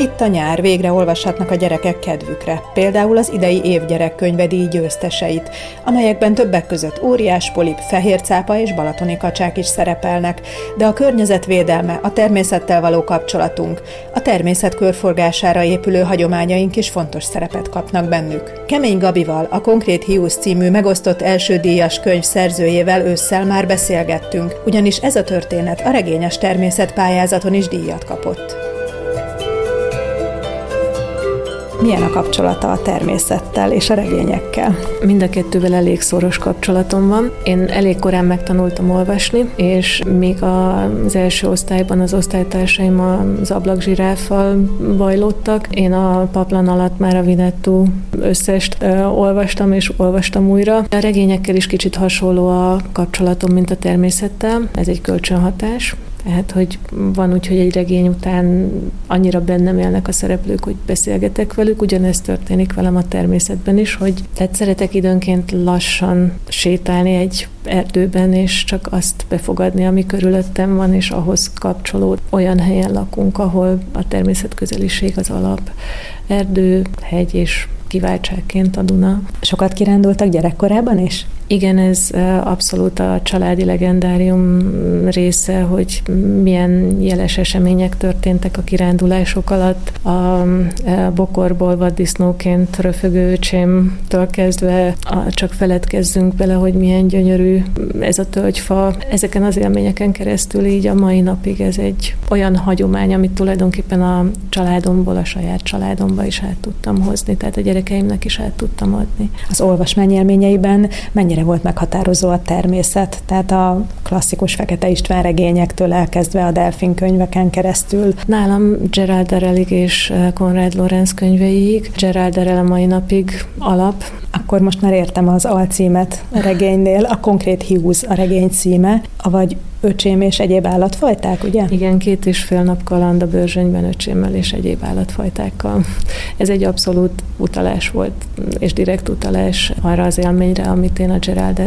Itt a nyár, végre olvashatnak a gyerekek kedvükre, például az idei év gyerekkönyvedíj győzteseit, amelyekben többek között óriás polip, fehér cápa és balatoni kacsák is szerepelnek, de a környezetvédelme, a természettel való kapcsolatunk, a természet körforgására épülő hagyományaink is fontos szerepet kapnak bennük. Kemény Gabival, a Konkrét Hiúz című megosztott első díjas könyv szerzőjével ősszel már beszélgettünk, ugyanis ez a történet a regényes természet pályázaton is díjat kapott. Milyen a kapcsolata a természettel és a regényekkel? Mind a kettővel elég szoros kapcsolatom van. Én elég korán megtanultam olvasni, és még az első osztályban az osztálytársaim az ablakzsiráffal bajlottak. Én a paplan alatt már a Vinettu összest olvastam, és olvastam újra. A regényekkel is kicsit hasonló a kapcsolatom, mint a természettel. Ez egy kölcsönhatás. Tehát, hogy van úgy, hogy egy regény után annyira bennem élnek a szereplők, hogy beszélgetek velük, ugyanezt történik velem a természetben is, hogy tehát szeretek időnként lassan sétálni egy erdőben, és csak azt befogadni, ami körülöttem van, és ahhoz kapcsolód. Olyan helyen lakunk, ahol a természet közeliség az alap. Erdő, hegy és kiváltságként a Duna. Sokat kirándultak gyerekkorában is? Igen, ez abszolút a családi legendárium része, hogy milyen jeles események történtek a kirándulások alatt. A bokorból vaddisznóként röfögő öcsémtől kezdve csak feledkezzünk bele, hogy milyen gyönyörű ez a tölgyfa. Ezeken az élményeken keresztül így a mai napig ez egy olyan hagyomány, amit tulajdonképpen a családomból, a saját családomba is át tudtam hozni, tehát a gyerekeimnek is át tudtam adni. Az olvasmány élményeiben mennyire mennyire volt meghatározó a természet, tehát a klasszikus Fekete István regényektől elkezdve a delfin könyveken keresztül. Nálam Gerald Darelig és Konrad Lorenz könyveiig. Gerald Darel a mai napig alap. Akkor most már értem az alcímet a regénynél, a konkrét Hughes a regény címe, avagy öcsém és egyéb állatfajták, ugye? Igen, két és fél nap kaland a bőrzsönyben öcsémmel és egyéb állatfajtákkal. Ez egy abszolút utalás volt, és direkt utalás arra az élményre, amit én a Gerald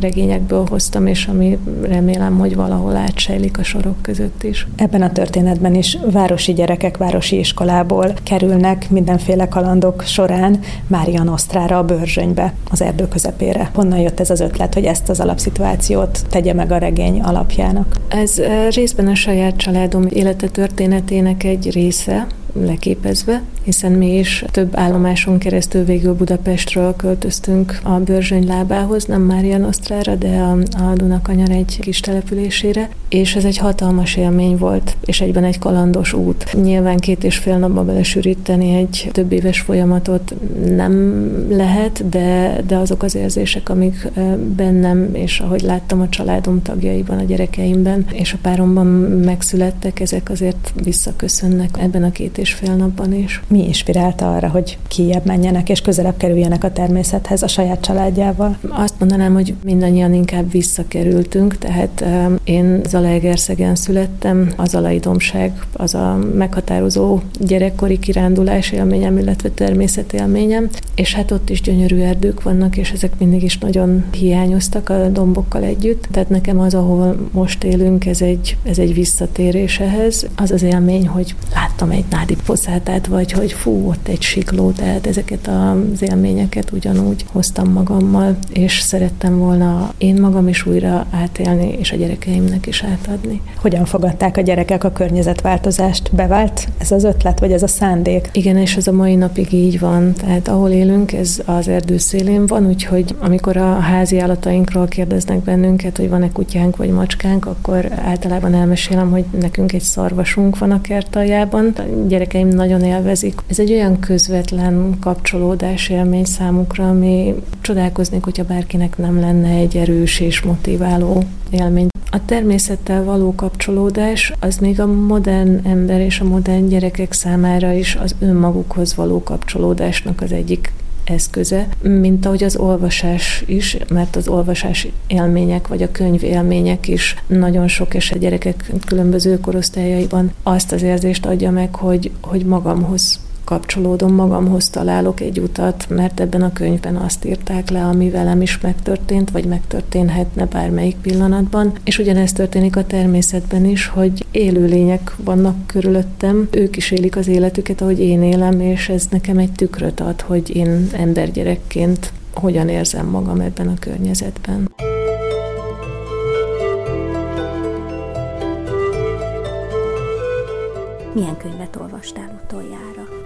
regényekből hoztam, és ami remélem, hogy valahol átsejlik a sorok között is. Ebben a történetben is városi gyerekek városi iskolából kerülnek mindenféle kalandok során Mária Nosztrára a bőrzsönybe, az erdő közepére. Honnan jött ez az ötlet, hogy ezt az alapszituációt tegye meg a regény alapjának? Ez eh, részben a saját családom élete történetének egy része, leképezve, hiszen mi is több állomáson keresztül végül Budapestről költöztünk a Börzsöny lábához, nem Mária Nosztrára, de a, a Dunakanyar egy kis településére, és ez egy hatalmas élmény volt, és egyben egy kalandos út. Nyilván két és fél napba belesűríteni egy több éves folyamatot nem lehet, de, de azok az érzések, amik bennem, és ahogy láttam a családom tagjaiban, a gyerekeimben, és a páromban megszülettek, ezek azért visszaköszönnek ebben a két és fél napban is. Mi inspirálta arra, hogy kiebb menjenek és közelebb kerüljenek a természethez a saját családjával? Azt mondanám, hogy mindannyian inkább visszakerültünk, tehát én Zalaegerszegen születtem, az alaidomság az a meghatározó gyerekkori kirándulás élményem, illetve természetélményem, és hát ott is gyönyörű erdők vannak, és ezek mindig is nagyon hiányoztak a dombokkal együtt. Tehát nekem az, ahol most élünk, ez egy, ez egy visszatérés ehhez. Az az élmény, hogy láttam egy nádi poszátát, vagy hogy fú, ott egy sikló, tehát ezeket az élményeket ugyanúgy hoztam magammal, és szerettem volna én magam is újra átélni, és a gyerekeimnek is átadni. Hogyan fogadták a gyerekek a környezetváltozást? Bevált ez az ötlet, vagy ez a szándék? Igen, és ez a mai napig így van. Tehát ahol élünk, ez az erdő szélén van, úgyhogy amikor a házi állatainkról kérdeznek bennünket, hogy van-e kutyánk vagy macskánk, akkor általában elmesélem, hogy nekünk egy szarvasunk van a kert aljában. A gyerekeim nagyon élvezik. Ez egy olyan közvetlen kapcsolódás élmény számukra, ami csodálkoznék, hogyha bárkinek nem lenne egy erős és motiváló élmény. A természettel való kapcsolódás az még a modern ember és a modern gyerekek számára is az önmagukhoz való kapcsolódásnak az egyik eszköze, mint ahogy az olvasás is, mert az olvasás élmények, vagy a könyv élmények is nagyon sok eset gyerekek különböző korosztályaiban azt az érzést adja meg, hogy, hogy magamhoz kapcsolódom, magamhoz találok egy utat, mert ebben a könyvben azt írták le, ami velem is megtörtént, vagy megtörténhetne bármelyik pillanatban. És ugyanezt történik a természetben is, hogy élőlények vannak körülöttem, ők is élik az életüket, ahogy én élem, és ez nekem egy tükröt ad, hogy én embergyerekként hogyan érzem magam ebben a környezetben. Milyen könyvet olvastál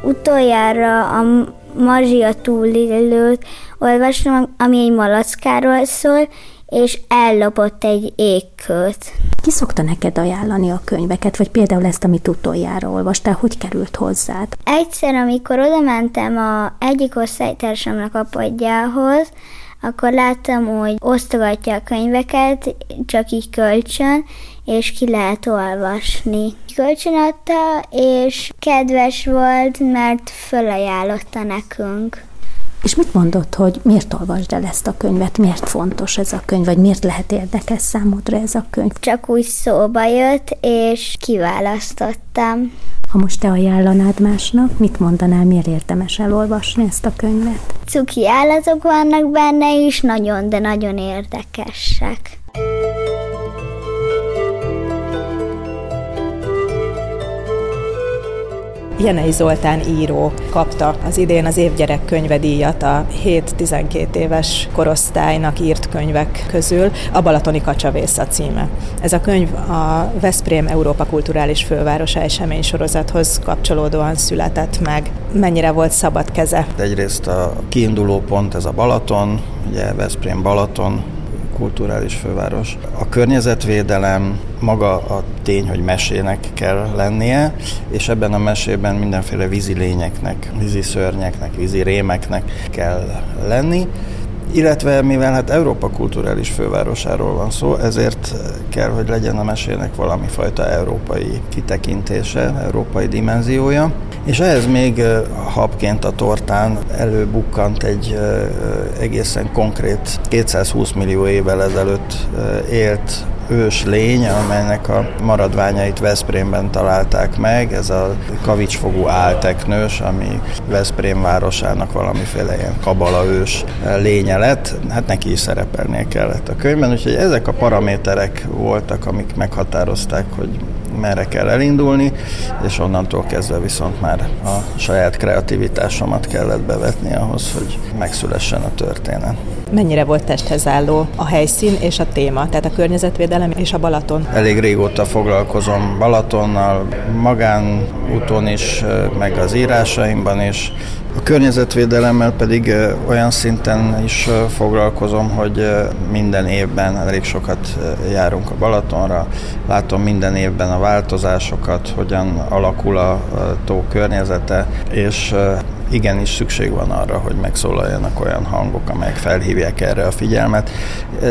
utoljára? A Mazsia túlélőt olvastam, ami egy malackáról szól, és ellopott egy égköt. Ki szokta neked ajánlani a könyveket, vagy például ezt, amit utoljára olvastál, hogy került hozzád? Egyszer, amikor oda mentem a egyik osztálytársamnak a padjához, akkor láttam, hogy osztogatja a könyveket, csak így kölcsön, és ki lehet olvasni. Kölcsön adta, és kedves volt, mert fölajánlotta nekünk. És mit mondott, hogy miért olvasd el ezt a könyvet, miért fontos ez a könyv, vagy miért lehet érdekes számodra ez a könyv? Csak úgy szóba jött, és kiválasztottam. Ha most te ajánlanád másnak, mit mondanál, miért érdemes elolvasni ezt a könyvet? Cuki állatok vannak benne is, nagyon, de nagyon érdekesek. Jenei Zoltán író kapta az idén az évgyerek könyvedíjat a 7-12 éves korosztálynak írt könyvek közül, a Balatoni Kacsavész a címe. Ez a könyv a Veszprém Európa Kulturális Fővárosa esemény sorozathoz kapcsolódóan született meg. Mennyire volt szabad keze? Egyrészt a kiinduló pont ez a Balaton, ugye Veszprém Balaton, kulturális főváros. A környezetvédelem maga a tény, hogy mesének kell lennie, és ebben a mesében mindenféle vízi lényeknek, vízi szörnyeknek, vízi rémeknek kell lenni, illetve mivel hát Európa kulturális fővárosáról van szó, ezért kell, hogy legyen a mesének valami fajta európai kitekintése, európai dimenziója. És ehhez még habként a tortán előbukkant egy egészen konkrét 220 millió évvel ezelőtt élt ős lény, amelynek a maradványait Veszprémben találták meg. Ez a kavicsfogú álteknős, ami Veszprém városának valamiféle ilyen kabala ős lénye lett. Hát neki is szerepelnie kellett a könyvben, úgyhogy ezek a paraméterek voltak, amik meghatározták, hogy merre kell elindulni, és onnantól kezdve viszont már a saját kreativitásomat kellett bevetni ahhoz, hogy megszülessen a történet. Mennyire volt testhez álló a helyszín és a téma, tehát a környezetvédelem és a Balaton? Elég régóta foglalkozom Balatonnal, magánúton is, meg az írásaimban is, a környezetvédelemmel pedig olyan szinten is foglalkozom, hogy minden évben elég sokat járunk a Balatonra, látom minden évben a változásokat, hogyan alakul a tó környezete, és igenis szükség van arra, hogy megszólaljanak olyan hangok, amelyek felhívják erre a figyelmet.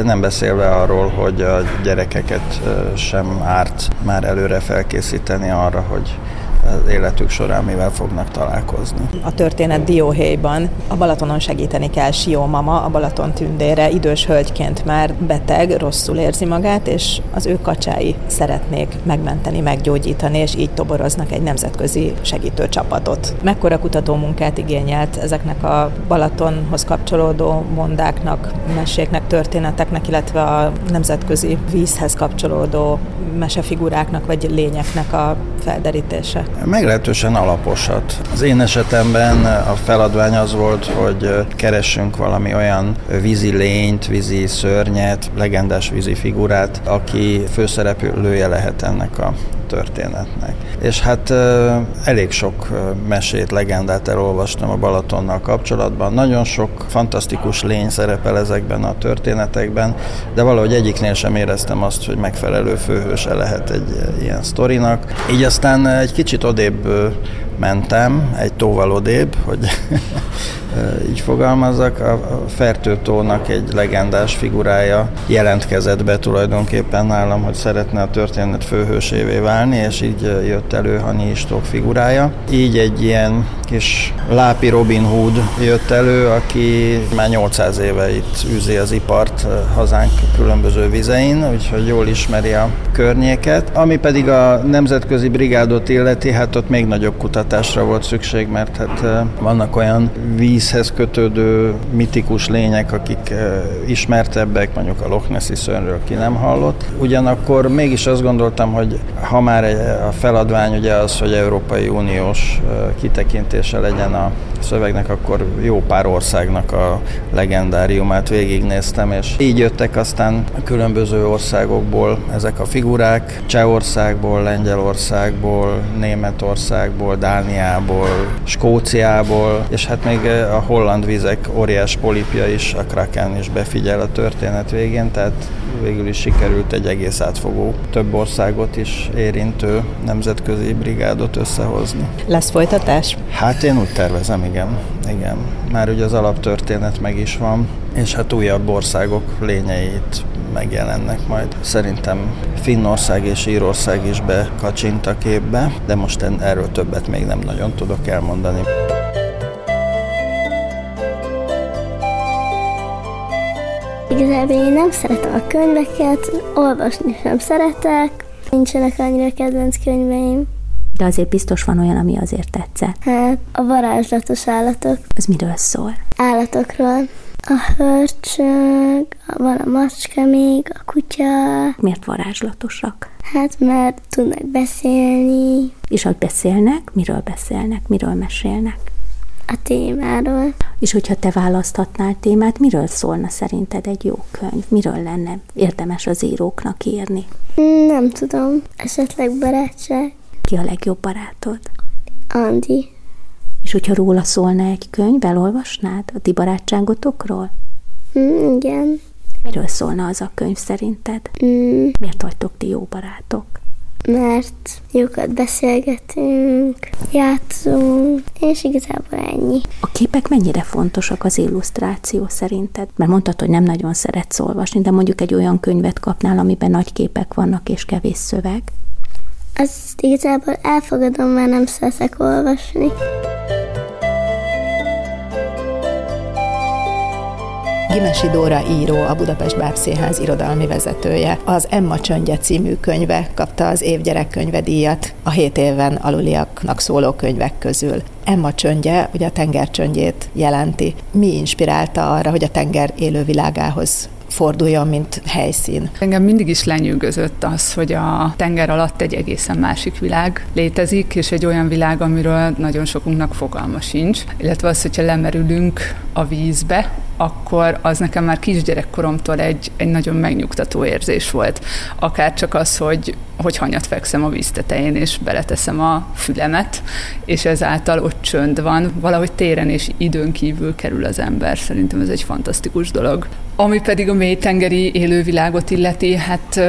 Nem beszélve arról, hogy a gyerekeket sem árt már előre felkészíteni arra, hogy az életük során mivel fognak találkozni. A történet dióhéjban a Balatonon segíteni kell Sió mama, a Balaton tündére, idős hölgyként már beteg, rosszul érzi magát, és az ő kacsái szeretnék megmenteni, meggyógyítani, és így toboroznak egy nemzetközi segítő csapatot. Mekkora kutató munkát igényelt ezeknek a Balatonhoz kapcsolódó mondáknak, meséknek, történeteknek, illetve a nemzetközi vízhez kapcsolódó mesefiguráknak vagy lényeknek a felderítése? Meglehetősen alaposat. Az én esetemben a feladvány az volt, hogy keressünk valami olyan vízi lényt, vízi szörnyet, legendás vízi figurát, aki főszereplője lehet ennek a történetnek. És hát elég sok mesét, legendát elolvastam a Balatonnal kapcsolatban. Nagyon sok fantasztikus lény szerepel ezekben a történetekben, de valahogy egyiknél sem éreztem azt, hogy megfelelő főhőse lehet egy ilyen sztorinak. Így aztán egy kicsit odébb mentem, egy tóval odébb, hogy így fogalmazzak. A Fertőtónak egy legendás figurája jelentkezett be tulajdonképpen nálam, hogy szeretne a történet főhősévé válni, és így jött elő Hani Istók figurája. Így egy ilyen kis lápi Robin Hood jött elő, aki már 800 éve itt űzi az ipart hazánk különböző vizein, úgyhogy jól ismeri a környéket. Ami pedig a nemzetközi brigádot illeti, hát ott még nagyobb kutatás folytatásra volt szükség, mert hát vannak olyan vízhez kötődő mitikus lények, akik ismertebbek, mondjuk a Loch Nessi szörnről ki nem hallott. Ugyanakkor mégis azt gondoltam, hogy ha már a feladvány ugye az, hogy Európai Uniós kitekintése legyen a szövegnek, akkor jó pár országnak a legendáriumát végignéztem, és így jöttek aztán különböző országokból ezek a figurák, Csehországból, Lengyelországból, Németországból, Dániából, Skóciából, és hát még a holland vizek óriás polipja is, a Kraken is befigyel a történet végén, tehát végül is sikerült egy egész átfogó, több országot is érintő nemzetközi brigádot összehozni. Lesz folytatás? Hát én úgy tervezem, igen. igen. Már ugye az alaptörténet meg is van, és hát újabb országok lényeit megjelennek majd. Szerintem Finnország és Írország is bekacsint a képbe, de most erről többet még nem nagyon tudok elmondani. Igazából én nem szeretem a könyveket, olvasni sem szeretek, nincsenek annyira kedvenc könyveim. De azért biztos van olyan, ami azért tetszett. Hát a varázslatos állatok. Ez miről szól? Állatokról. A hörcsög, van a macska még, a kutya. Miért varázslatosak? Hát mert tudnak beszélni. És hogy beszélnek, miről beszélnek, miről mesélnek? A témáról. És hogyha te választhatnál témát, miről szólna szerinted egy jó könyv? Miről lenne érdemes az íróknak írni? Nem tudom. Esetleg barátság. Ki a legjobb barátod? Andi. És hogyha róla szólna egy könyv, elolvasnád a ti barátságotokról? Mm, igen. Miről szólna az a könyv szerinted? Mm. Miért vagytok ti jó barátok? Mert jókat beszélgetünk, játszunk, és igazából ennyi. A képek mennyire fontosak az illusztráció szerinted? Mert mondtad, hogy nem nagyon szeretsz olvasni, de mondjuk egy olyan könyvet kapnál, amiben nagy képek vannak és kevés szöveg. Azt igazából elfogadom, mert nem szeretek olvasni. Gimesi Dóra író, a Budapest Bábszínház irodalmi vezetője. Az Emma Csöndje című könyve kapta az év gyerekkönyve díjat a 7 éven aluliaknak szóló könyvek közül. Emma Csöndje ugye a tenger csöndjét jelenti. Mi inspirálta arra, hogy a tenger élővilágához forduljon, mint helyszín. Engem mindig is lenyűgözött az, hogy a tenger alatt egy egészen másik világ létezik, és egy olyan világ, amiről nagyon sokunknak fogalma sincs. Illetve az, hogyha lemerülünk a vízbe, akkor az nekem már kisgyerekkoromtól egy, egy nagyon megnyugtató érzés volt. Akár csak az, hogy, hogy hanyat fekszem a víz tetején, és beleteszem a fülemet, és ezáltal ott csönd van, valahogy téren és időn kívül kerül az ember. Szerintem ez egy fantasztikus dolog. Ami pedig a mélytengeri élővilágot illeti, hát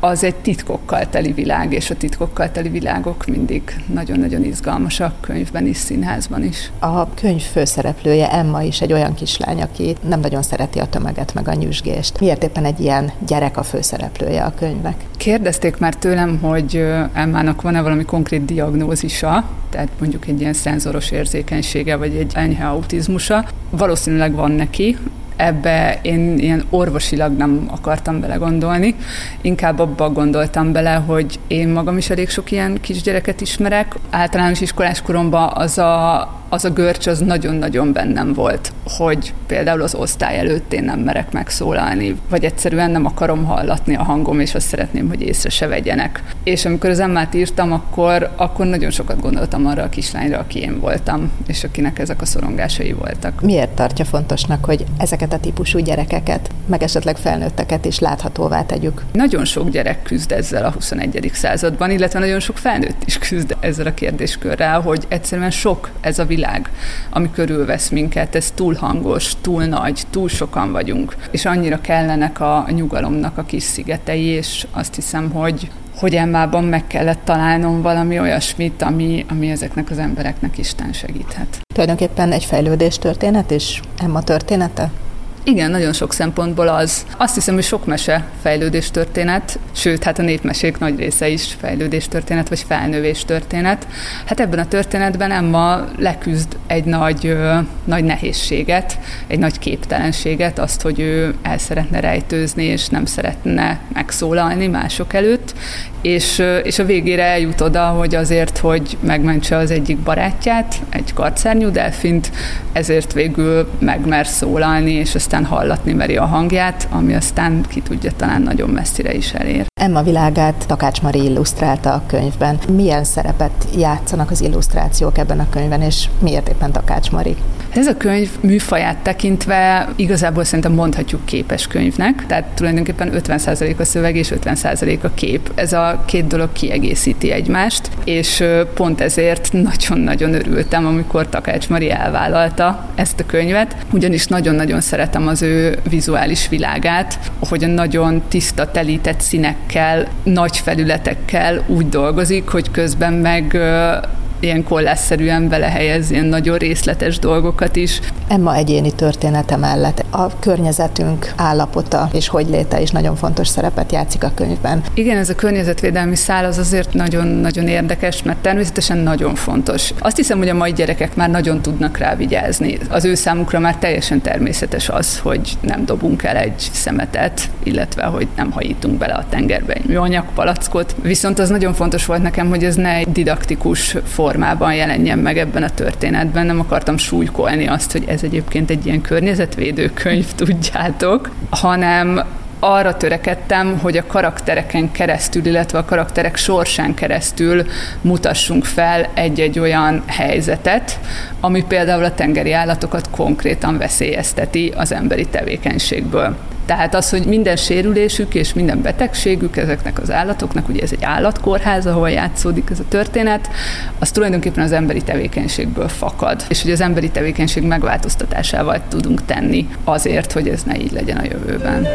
az egy titkokkal teli világ, és a titkokkal teli világok mindig nagyon-nagyon izgalmasak könyvben is, színházban is. A könyv főszereplője Emma is egy olyan kislány, nem nagyon szereti a tömeget meg a nyüzsgést. Miért éppen egy ilyen gyerek a főszereplője a könyvnek? Kérdezték már tőlem, hogy Emmának van-e valami konkrét diagnózisa, tehát mondjuk egy ilyen szenzoros érzékenysége, vagy egy enyhe autizmusa. Valószínűleg van neki, ebbe én ilyen orvosilag nem akartam belegondolni, inkább abba gondoltam bele, hogy én magam is elég sok ilyen kisgyereket ismerek. Általános iskolás koromban az a, az a görcs az nagyon-nagyon bennem volt, hogy például az osztály előtt én nem merek megszólalni, vagy egyszerűen nem akarom hallatni a hangom, és azt szeretném, hogy észre se vegyenek. És amikor az emmát írtam, akkor, akkor nagyon sokat gondoltam arra a kislányra, aki én voltam, és akinek ezek a szorongásai voltak. Miért tartja fontosnak, hogy ezeket a típusú gyerekeket, meg esetleg felnőtteket is láthatóvá tegyük? Nagyon sok gyerek küzd ezzel a 21. században, illetve nagyon sok felnőtt is küzd ezzel a kérdéskörrel, hogy egyszerűen sok ez a világ világ, ami körülvesz minket, ez túl hangos, túl nagy, túl sokan vagyunk, és annyira kellenek a nyugalomnak a kis szigetei, és azt hiszem, hogy hogy Emmában meg kellett találnom valami olyasmit, ami, ami ezeknek az embereknek Isten segíthet. Tulajdonképpen egy fejlődés történet és Emma története? Igen, nagyon sok szempontból az. Azt hiszem, hogy sok mese fejlődés történet, sőt, hát a népmesék nagy része is fejlődés történet, vagy felnővés történet. Hát ebben a történetben Emma leküzd egy nagy, ö, nagy nehézséget, egy nagy képtelenséget, azt, hogy ő el szeretne rejtőzni, és nem szeretne megszólalni mások előtt, és, és a végére eljut oda, hogy azért, hogy megmentse az egyik barátját, egy karcárnyú delfint, ezért végül megmer szólalni, és aztán hallatni meri a hangját, ami aztán ki tudja, talán nagyon messzire is elér. Emma világát Takács Mari illusztrálta a könyvben. Milyen szerepet játszanak az illusztrációk ebben a könyvben, és miért éppen Takács Mari? Ez a könyv műfaját tekintve igazából szerintem mondhatjuk képes könyvnek, tehát tulajdonképpen 50% a szöveg és 50% a kép. Ez a két dolog kiegészíti egymást, és pont ezért nagyon-nagyon örültem, amikor Takács Mari elvállalta ezt a könyvet, ugyanis nagyon-nagyon szeretem az ő vizuális világát, hogy a nagyon tiszta, telített színekkel, nagy felületekkel úgy dolgozik, hogy közben meg ilyen kollásszerűen belehelyez ilyen nagyon részletes dolgokat is. Emma egyéni története mellett a környezetünk állapota és hogy léte is nagyon fontos szerepet játszik a könyvben. Igen, ez a környezetvédelmi szál az azért nagyon-nagyon érdekes, mert természetesen nagyon fontos. Azt hiszem, hogy a mai gyerekek már nagyon tudnak rá vigyázni. Az ő számukra már teljesen természetes az, hogy nem dobunk el egy szemetet, illetve hogy nem hajítunk bele a tengerbe egy műanyag palackot. Viszont az nagyon fontos volt nekem, hogy ez ne egy didaktikus form formában jelenjen meg ebben a történetben. Nem akartam súlykolni azt, hogy ez egyébként egy ilyen környezetvédő könyv, tudjátok, hanem arra törekedtem, hogy a karaktereken keresztül, illetve a karakterek sorsán keresztül mutassunk fel egy-egy olyan helyzetet, ami például a tengeri állatokat konkrétan veszélyezteti az emberi tevékenységből. Tehát az, hogy minden sérülésük és minden betegségük ezeknek az állatoknak, ugye ez egy állatkórház, ahol játszódik ez a történet, az tulajdonképpen az emberi tevékenységből fakad. És hogy az emberi tevékenység megváltoztatásával tudunk tenni azért, hogy ez ne így legyen a jövőben.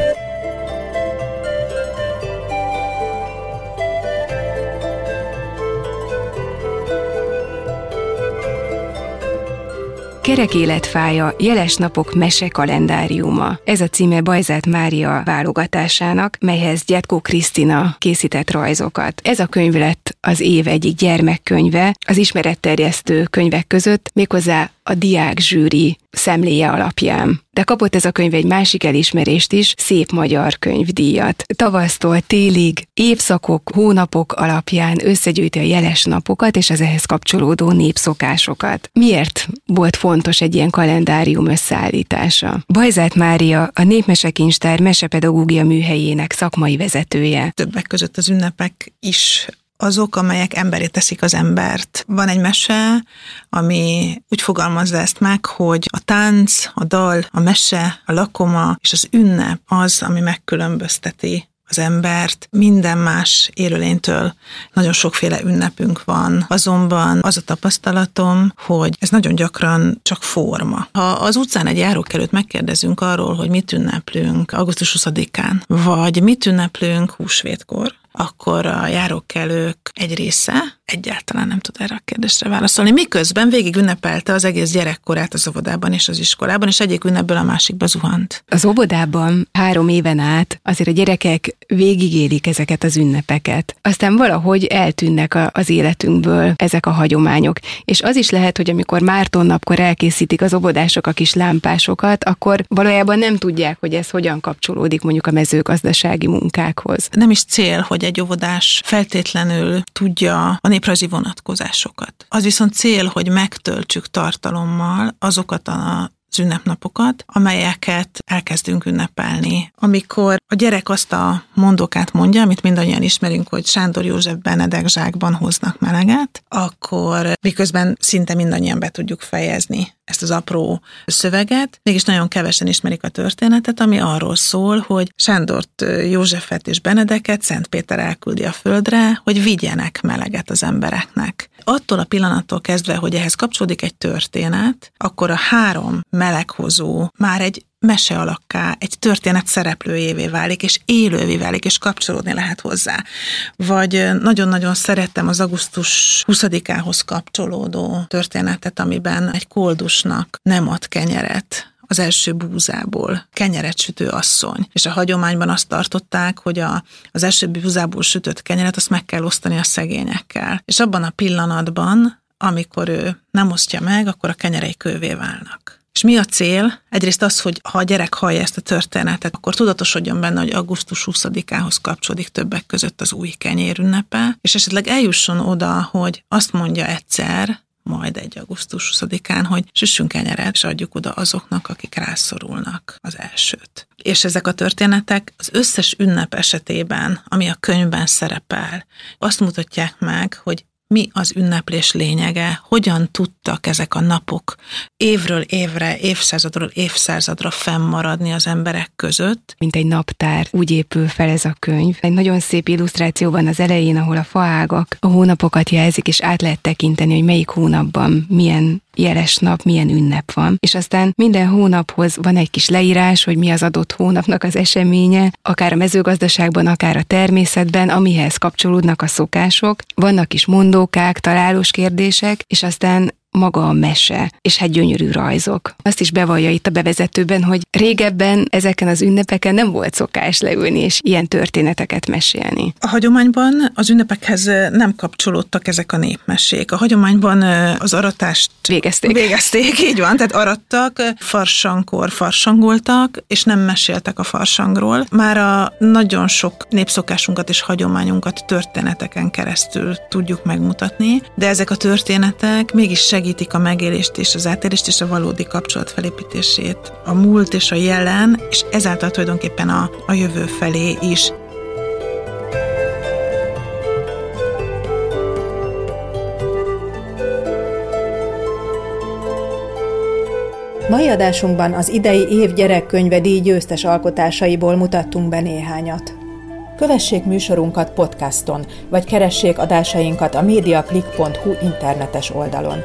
Kerek életfája, jeles napok mese kalendáriuma. Ez a címe Bajzát Mária válogatásának, melyhez Gyerkó Krisztina készített rajzokat. Ez a könyv lett az év egyik gyermekkönyve az ismeretterjesztő könyvek között, méghozzá a diák zsűri szemléje alapján. De kapott ez a könyv egy másik elismerést is, szép magyar könyvdíjat. Tavasztól télig, évszakok, hónapok alapján összegyűjti a jeles napokat és az ehhez kapcsolódó népszokásokat. Miért volt fontos egy ilyen kalendárium összeállítása? Bajzát Mária, a Népmesekincstár mesepedagógia műhelyének szakmai vezetője. Többek között az ünnepek is azok, amelyek emberé teszik az embert. Van egy mese, ami úgy fogalmazza ezt meg, hogy a tánc, a dal, a mese, a lakoma és az ünnep az, ami megkülönbözteti az embert minden más élőlénytől. Nagyon sokféle ünnepünk van, azonban az a tapasztalatom, hogy ez nagyon gyakran csak forma. Ha az utcán egy járókelőt megkérdezünk arról, hogy mit ünneplünk augusztus 20-án, vagy mit ünneplünk húsvétkor, akkor a járókelők egy része egyáltalán nem tud erre a kérdésre válaszolni. Miközben végig ünnepelte az egész gyerekkorát az óvodában és az iskolában, és egyik ünnepből a másikba zuhant. Az óvodában három éven át azért a gyerekek végigélik ezeket az ünnepeket. Aztán valahogy eltűnnek a, az életünkből ezek a hagyományok. És az is lehet, hogy amikor Márton napkor elkészítik az óvodások a kis lámpásokat, akkor valójában nem tudják, hogy ez hogyan kapcsolódik mondjuk a mezőgazdasági munkákhoz. Nem is cél, hogy egy óvodás feltétlenül tudja a néprajzi vonatkozásokat. Az viszont cél, hogy megtöltsük tartalommal azokat a az ünnepnapokat, amelyeket elkezdünk ünnepelni. Amikor a gyerek azt a mondókát mondja, amit mindannyian ismerünk, hogy Sándor József Benedek zsákban hoznak meleget, akkor miközben szinte mindannyian be tudjuk fejezni ezt az apró szöveget, mégis nagyon kevesen ismerik a történetet, ami arról szól, hogy Sándort, Józsefet és Benedeket Szent Péter elküldi a földre, hogy vigyenek meleget az embereknek. Attól a pillanattól kezdve, hogy ehhez kapcsolódik egy történet, akkor a három meleghozó már egy mese alakká, egy történet szereplőjévé válik, és élővé válik, és kapcsolódni lehet hozzá. Vagy nagyon-nagyon szerettem az augusztus 20-ához kapcsolódó történetet, amiben egy koldusnak nem ad kenyeret az első búzából kenyeret sütő asszony. És a hagyományban azt tartották, hogy a, az első búzából sütött kenyeret azt meg kell osztani a szegényekkel. És abban a pillanatban, amikor ő nem osztja meg, akkor a kenyerei kővé válnak. És mi a cél? Egyrészt az, hogy ha a gyerek hallja ezt a történetet, akkor tudatosodjon benne, hogy augusztus 20-ához kapcsolódik többek között az új kenyér ünnepe, és esetleg eljusson oda, hogy azt mondja egyszer, majd egy augusztus 20-án, hogy süssünk kenyeret, és adjuk oda azoknak, akik rászorulnak az elsőt. És ezek a történetek az összes ünnep esetében, ami a könyvben szerepel, azt mutatják meg, hogy mi az ünneplés lényege, hogyan tudtak ezek a napok évről évre, évszázadról évszázadra fennmaradni az emberek között. Mint egy naptár, úgy épül fel ez a könyv. Egy nagyon szép illusztráció van az elején, ahol a faágak a hónapokat jelzik, és át lehet tekinteni, hogy melyik hónapban milyen jeles nap, milyen ünnep van. És aztán minden hónaphoz van egy kis leírás, hogy mi az adott hónapnak az eseménye, akár a mezőgazdaságban, akár a természetben, amihez kapcsolódnak a szokások. Vannak is mondókák, találós kérdések, és aztán maga a mese, és hát gyönyörű rajzok. Azt is bevallja itt a bevezetőben, hogy régebben ezeken az ünnepeken nem volt szokás leülni és ilyen történeteket mesélni. A hagyományban az ünnepekhez nem kapcsolódtak ezek a népmesék. A hagyományban az aratást végezték. Végezték, így van, tehát arattak, farsankor farsangoltak, és nem meséltek a farsangról. Már a nagyon sok népszokásunkat és hagyományunkat történeteken keresztül tudjuk megmutatni, de ezek a történetek mégis segítik a megélést és az átérést és a valódi kapcsolat felépítését, a múlt és a jelen, és ezáltal tulajdonképpen a, a jövő felé is. Mai adásunkban az idei év gyerekkönyve díj győztes alkotásaiból mutattunk be néhányat. Kövessék műsorunkat podcaston, vagy keressék adásainkat a mediaclick.hu internetes oldalon.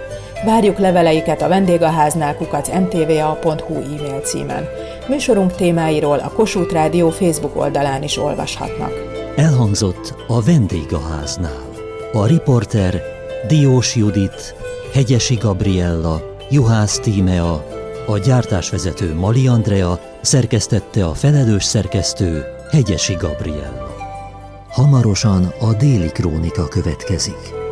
Várjuk leveleiket a vendégháznál kukac mtva.hu e-mail címen. Műsorunk témáiról a Kossuth Rádió Facebook oldalán is olvashatnak. Elhangzott a vendégháznál. A riporter Diós Judit, Hegyesi Gabriella, Juhász Tímea, a gyártásvezető Mali Andrea, szerkesztette a felelős szerkesztő Hegyesi Gabriella. Hamarosan a déli krónika következik.